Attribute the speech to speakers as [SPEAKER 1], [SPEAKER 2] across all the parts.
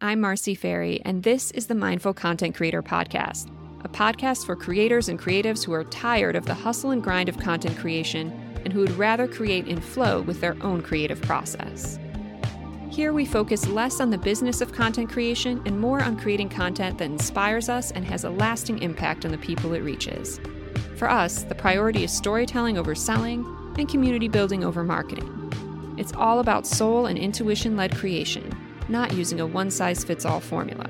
[SPEAKER 1] I'm Marcy Farrey, and this is the Mindful Content Creator Podcast, a podcast for creators and creatives who are tired of the hustle and grind of content creation and who would rather create in flow with their own creative process. Here we focus less on the business of content creation and more on creating content that inspires us and has a lasting impact on the people it reaches. For us, the priority is storytelling over selling and community building over marketing. It's all about soul and intuition led creation not using a one size fits all formula.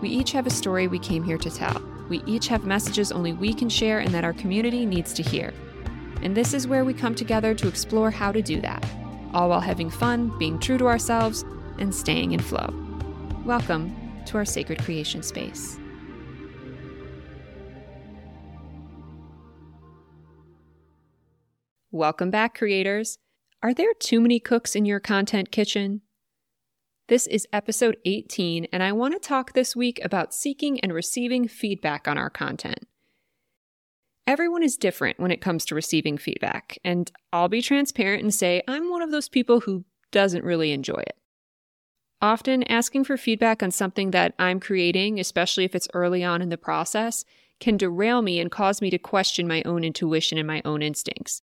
[SPEAKER 1] We each have a story we came here to tell. We each have messages only we can share and that our community needs to hear. And this is where we come together to explore how to do that, all while having fun, being true to ourselves, and staying in flow. Welcome to our sacred creation space. Welcome back, creators. Are there too many cooks in your content kitchen? This is episode 18, and I want to talk this week about seeking and receiving feedback on our content. Everyone is different when it comes to receiving feedback, and I'll be transparent and say I'm one of those people who doesn't really enjoy it. Often, asking for feedback on something that I'm creating, especially if it's early on in the process, can derail me and cause me to question my own intuition and my own instincts.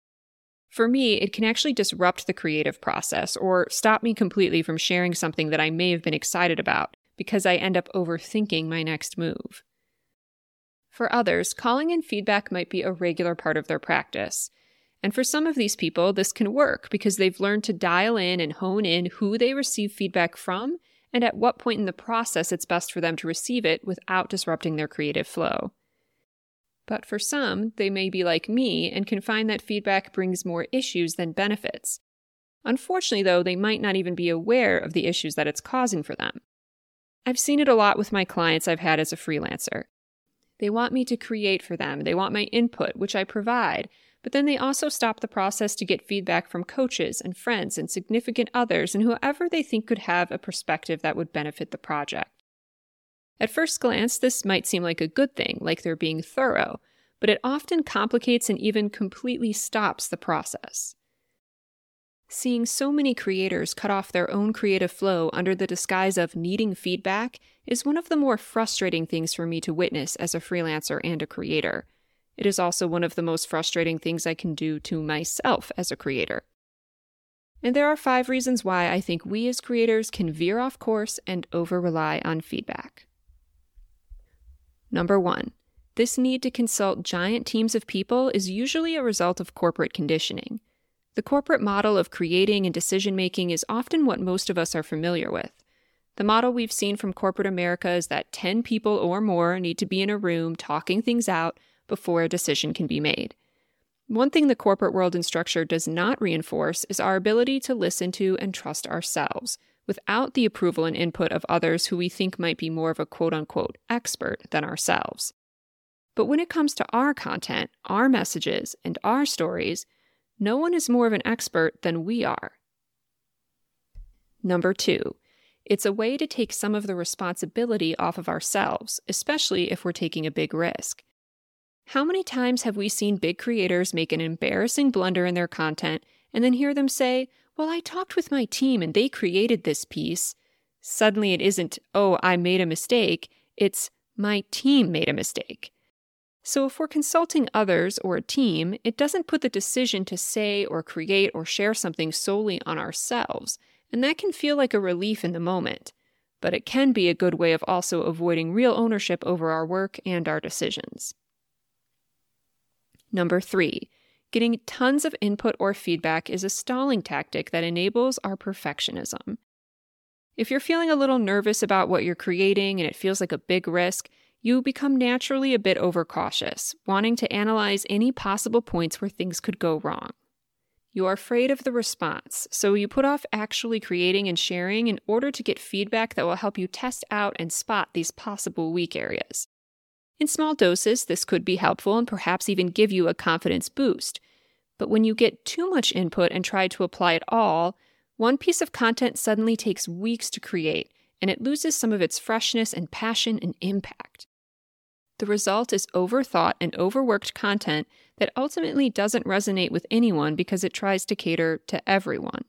[SPEAKER 1] For me, it can actually disrupt the creative process or stop me completely from sharing something that I may have been excited about because I end up overthinking my next move. For others, calling in feedback might be a regular part of their practice. And for some of these people, this can work because they've learned to dial in and hone in who they receive feedback from and at what point in the process it's best for them to receive it without disrupting their creative flow. But for some, they may be like me and can find that feedback brings more issues than benefits. Unfortunately, though, they might not even be aware of the issues that it's causing for them. I've seen it a lot with my clients I've had as a freelancer. They want me to create for them, they want my input, which I provide, but then they also stop the process to get feedback from coaches and friends and significant others and whoever they think could have a perspective that would benefit the project. At first glance, this might seem like a good thing, like they're being thorough, but it often complicates and even completely stops the process. Seeing so many creators cut off their own creative flow under the disguise of needing feedback is one of the more frustrating things for me to witness as a freelancer and a creator. It is also one of the most frustrating things I can do to myself as a creator. And there are five reasons why I think we as creators can veer off course and over rely on feedback. Number one, this need to consult giant teams of people is usually a result of corporate conditioning. The corporate model of creating and decision making is often what most of us are familiar with. The model we've seen from corporate America is that 10 people or more need to be in a room talking things out before a decision can be made. One thing the corporate world and structure does not reinforce is our ability to listen to and trust ourselves, without the approval and input of others who we think might be more of a quote unquote expert than ourselves. But when it comes to our content, our messages, and our stories, no one is more of an expert than we are. Number two, it's a way to take some of the responsibility off of ourselves, especially if we're taking a big risk. How many times have we seen big creators make an embarrassing blunder in their content and then hear them say, well, I talked with my team and they created this piece. Suddenly it isn't, oh, I made a mistake. It's, my team made a mistake. So if we're consulting others or a team, it doesn't put the decision to say or create or share something solely on ourselves. And that can feel like a relief in the moment. But it can be a good way of also avoiding real ownership over our work and our decisions. Number three, Getting tons of input or feedback is a stalling tactic that enables our perfectionism. If you're feeling a little nervous about what you're creating and it feels like a big risk, you become naturally a bit overcautious, wanting to analyze any possible points where things could go wrong. You are afraid of the response, so you put off actually creating and sharing in order to get feedback that will help you test out and spot these possible weak areas. In small doses, this could be helpful and perhaps even give you a confidence boost. But when you get too much input and try to apply it all, one piece of content suddenly takes weeks to create, and it loses some of its freshness and passion and impact. The result is overthought and overworked content that ultimately doesn't resonate with anyone because it tries to cater to everyone.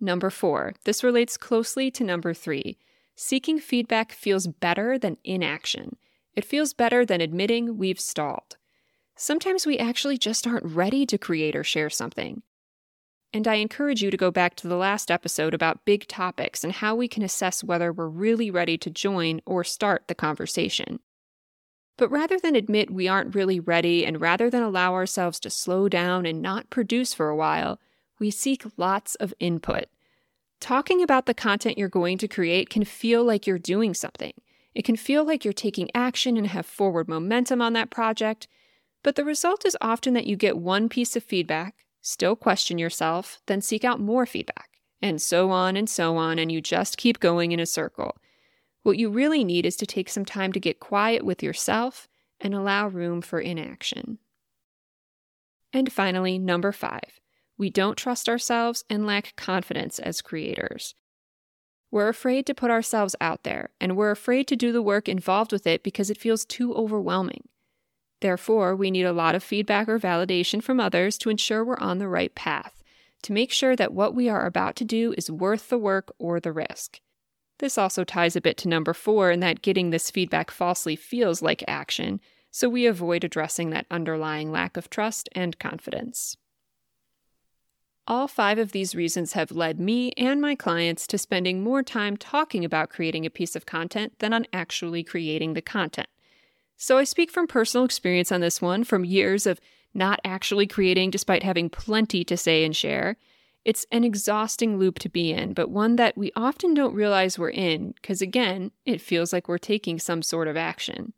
[SPEAKER 1] Number four, this relates closely to number three. Seeking feedback feels better than inaction. It feels better than admitting we've stalled. Sometimes we actually just aren't ready to create or share something. And I encourage you to go back to the last episode about big topics and how we can assess whether we're really ready to join or start the conversation. But rather than admit we aren't really ready and rather than allow ourselves to slow down and not produce for a while, we seek lots of input. Talking about the content you're going to create can feel like you're doing something. It can feel like you're taking action and have forward momentum on that project, but the result is often that you get one piece of feedback, still question yourself, then seek out more feedback, and so on and so on, and you just keep going in a circle. What you really need is to take some time to get quiet with yourself and allow room for inaction. And finally, number five, we don't trust ourselves and lack confidence as creators. We're afraid to put ourselves out there, and we're afraid to do the work involved with it because it feels too overwhelming. Therefore, we need a lot of feedback or validation from others to ensure we're on the right path, to make sure that what we are about to do is worth the work or the risk. This also ties a bit to number four in that getting this feedback falsely feels like action, so we avoid addressing that underlying lack of trust and confidence. All five of these reasons have led me and my clients to spending more time talking about creating a piece of content than on actually creating the content. So I speak from personal experience on this one, from years of not actually creating despite having plenty to say and share, it's an exhausting loop to be in, but one that we often don't realize we're in because, again, it feels like we're taking some sort of action.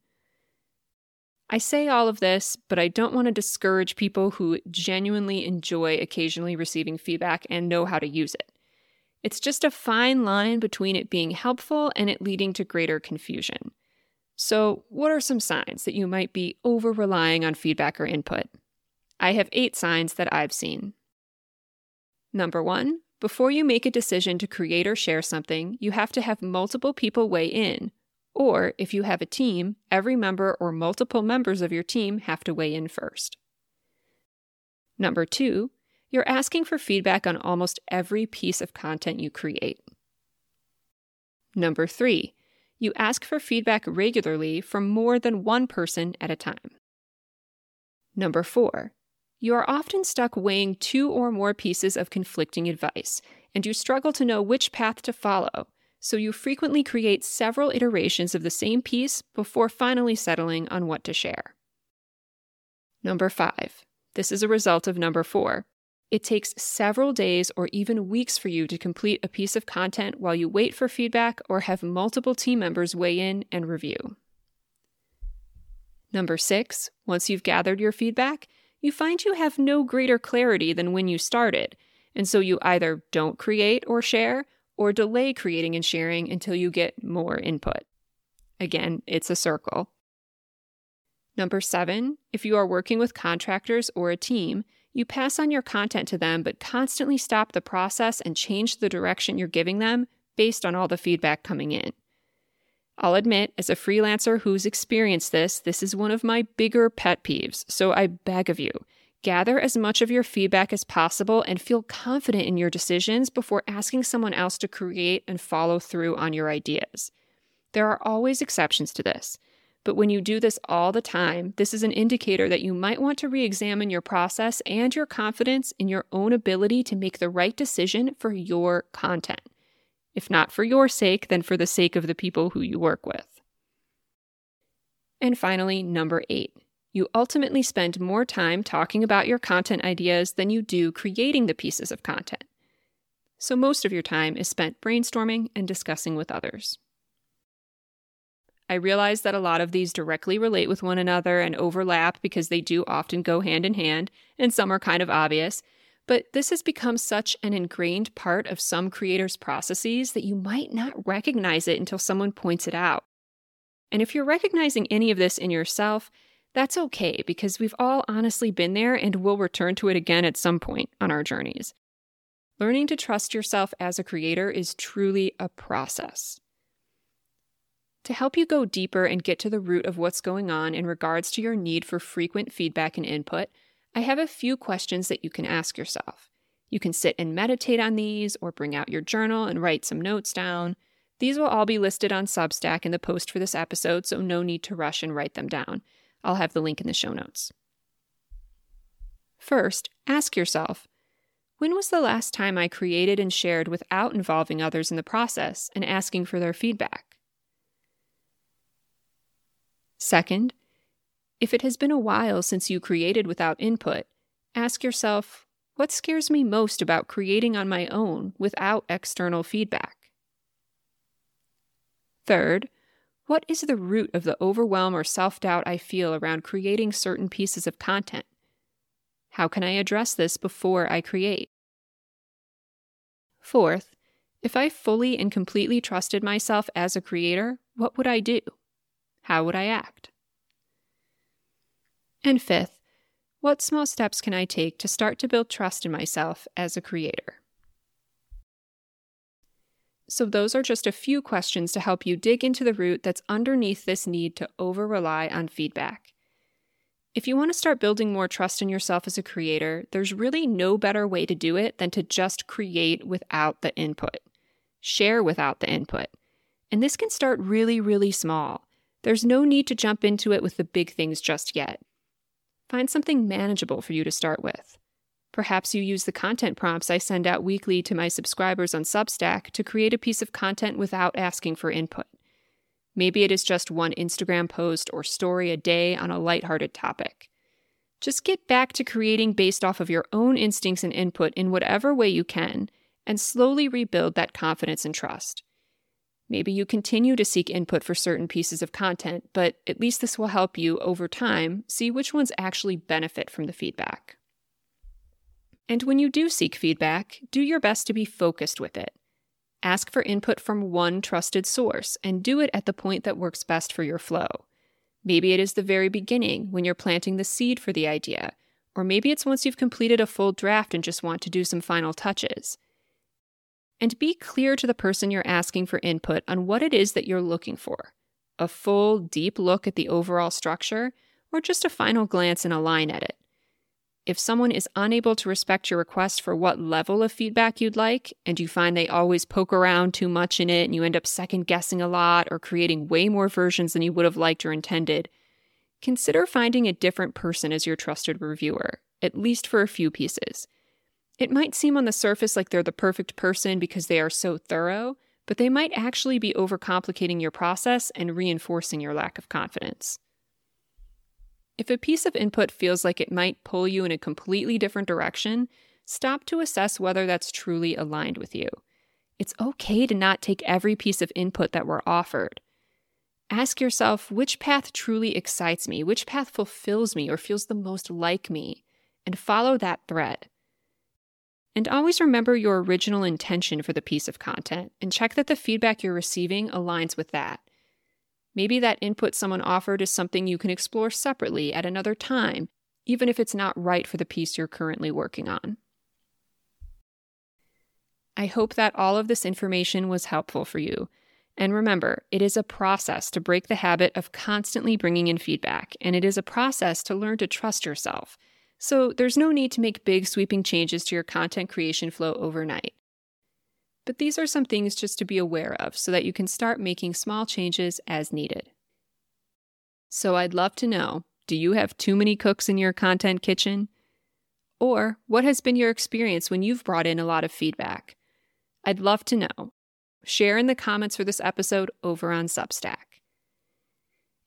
[SPEAKER 1] I say all of this, but I don't want to discourage people who genuinely enjoy occasionally receiving feedback and know how to use it. It's just a fine line between it being helpful and it leading to greater confusion. So, what are some signs that you might be over relying on feedback or input? I have eight signs that I've seen. Number one, before you make a decision to create or share something, you have to have multiple people weigh in. Or, if you have a team, every member or multiple members of your team have to weigh in first. Number two, you're asking for feedback on almost every piece of content you create. Number three, you ask for feedback regularly from more than one person at a time. Number four, you are often stuck weighing two or more pieces of conflicting advice, and you struggle to know which path to follow, so you frequently create several iterations of the same piece before finally settling on what to share. Number five. This is a result of number four. It takes several days or even weeks for you to complete a piece of content while you wait for feedback or have multiple team members weigh in and review. Number six, once you've gathered your feedback, you find you have no greater clarity than when you started, and so you either don't create or share, or delay creating and sharing until you get more input. Again, it's a circle. Number seven, if you are working with contractors or a team, you pass on your content to them, but constantly stop the process and change the direction you're giving them based on all the feedback coming in. I'll admit, as a freelancer who's experienced this, this is one of my bigger pet peeves, so I beg of you. Gather as much of your feedback as possible and feel confident in your decisions before asking someone else to create and follow through on your ideas. There are always exceptions to this, but when you do this all the time, this is an indicator that you might want to re examine your process and your confidence in your own ability to make the right decision for your content. If not for your sake, then for the sake of the people who you work with. And finally, number eight, you ultimately spend more time talking about your content ideas than you do creating the pieces of content. So most of your time is spent brainstorming and discussing with others. I realize that a lot of these directly relate with one another and overlap because they do often go hand in hand, and some are kind of obvious, but this has become such an ingrained part of some creators' processes that you might not recognize it until someone points it out. And if you're recognizing any of this in yourself, that's okay because we've all honestly been there and will return to it again at some point on our journeys. Learning to trust yourself as a creator is truly a process. To help you go deeper and get to the root of what's going on in regards to your need for frequent feedback and input, I have a few questions that you can ask yourself. You can sit and meditate on these or bring out your journal and write some notes down. These will all be listed on Substack in the post for this episode, so no need to rush and write them down. I'll have the link in the show notes. First, ask yourself when was the last time I created and shared without involving others in the process and asking for their feedback? Second, if it has been a while since you created without input, ask yourself what scares me most about creating on my own without external feedback? Third, what is the root of the overwhelm or self doubt I feel around creating certain pieces of content? How can I address this before I create? Fourth, if I fully and completely trusted myself as a creator, what would I do? How would I act? And fifth, what small steps can I take to start to build trust in myself as a creator? So, those are just a few questions to help you dig into the root that's underneath this need to over rely on feedback. If you want to start building more trust in yourself as a creator, there's really no better way to do it than to just create without the input, share without the input. And this can start really, really small. There's no need to jump into it with the big things just yet. Find something manageable for you to start with. Perhaps you use the content prompts I send out weekly to my subscribers on Substack to create a piece of content without asking for input. Maybe it is just one Instagram post or story a day on a lighthearted topic. Just get back to creating based off of your own instincts and input in whatever way you can, and slowly rebuild that confidence and trust. Maybe you continue to seek input for certain pieces of content, but at least this will help you, over time, see which ones actually benefit from the feedback. And when you do seek feedback, do your best to be focused with it. Ask for input from one trusted source and do it at the point that works best for your flow. Maybe it is the very beginning when you're planting the seed for the idea, or maybe it's once you've completed a full draft and just want to do some final touches. And be clear to the person you're asking for input on what it is that you're looking for a full, deep look at the overall structure, or just a final glance and a line edit. If someone is unable to respect your request for what level of feedback you'd like, and you find they always poke around too much in it and you end up second guessing a lot or creating way more versions than you would have liked or intended, consider finding a different person as your trusted reviewer, at least for a few pieces. It might seem on the surface like they're the perfect person because they are so thorough, but they might actually be overcomplicating your process and reinforcing your lack of confidence. If a piece of input feels like it might pull you in a completely different direction, stop to assess whether that's truly aligned with you. It's okay to not take every piece of input that we're offered. Ask yourself which path truly excites me, which path fulfills me or feels the most like me, and follow that thread. And always remember your original intention for the piece of content and check that the feedback you're receiving aligns with that. Maybe that input someone offered is something you can explore separately at another time, even if it's not right for the piece you're currently working on. I hope that all of this information was helpful for you. And remember, it is a process to break the habit of constantly bringing in feedback, and it is a process to learn to trust yourself. So there's no need to make big sweeping changes to your content creation flow overnight. But these are some things just to be aware of so that you can start making small changes as needed. So I'd love to know do you have too many cooks in your content kitchen? Or what has been your experience when you've brought in a lot of feedback? I'd love to know. Share in the comments for this episode over on Substack.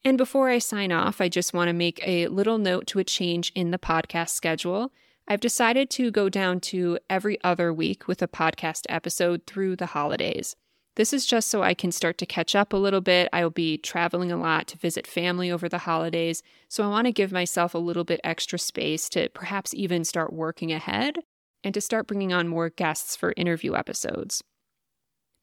[SPEAKER 1] And before I sign off, I just want to make a little note to a change in the podcast schedule. I've decided to go down to every other week with a podcast episode through the holidays. This is just so I can start to catch up a little bit. I will be traveling a lot to visit family over the holidays, so I want to give myself a little bit extra space to perhaps even start working ahead and to start bringing on more guests for interview episodes.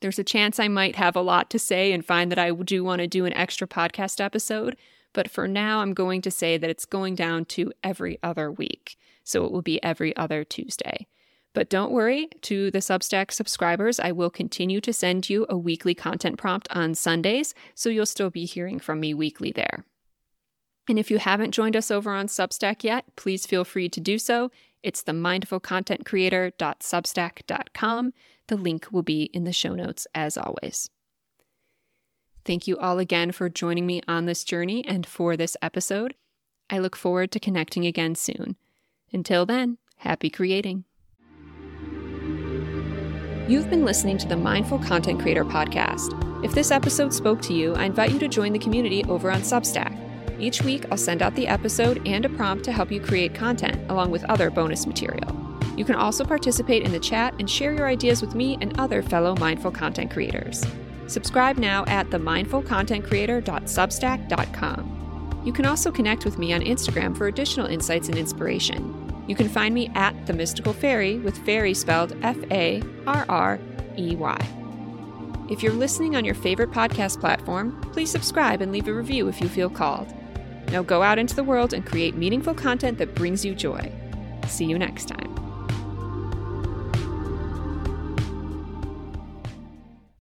[SPEAKER 1] There's a chance I might have a lot to say and find that I do want to do an extra podcast episode, but for now, I'm going to say that it's going down to every other week so it will be every other Tuesday. But don't worry, to the Substack subscribers, I will continue to send you a weekly content prompt on Sundays, so you'll still be hearing from me weekly there. And if you haven't joined us over on Substack yet, please feel free to do so. It's the mindfulcontentcreator.substack.com. The link will be in the show notes as always. Thank you all again for joining me on this journey and for this episode. I look forward to connecting again soon. Until then, happy creating. You've been listening to the Mindful Content Creator Podcast. If this episode spoke to you, I invite you to join the community over on Substack. Each week, I'll send out the episode and a prompt to help you create content, along with other bonus material. You can also participate in the chat and share your ideas with me and other fellow mindful content creators. Subscribe now at themindfulcontentcreator.substack.com. You can also connect with me on Instagram for additional insights and inspiration. You can find me at The Mystical Fairy with fairy spelled F A R R E Y. If you're listening on your favorite podcast platform, please subscribe and leave a review if you feel called. Now go out into the world and create meaningful content that brings you joy. See you next time.